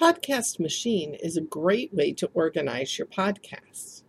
Podcast Machine is a great way to organize your podcasts.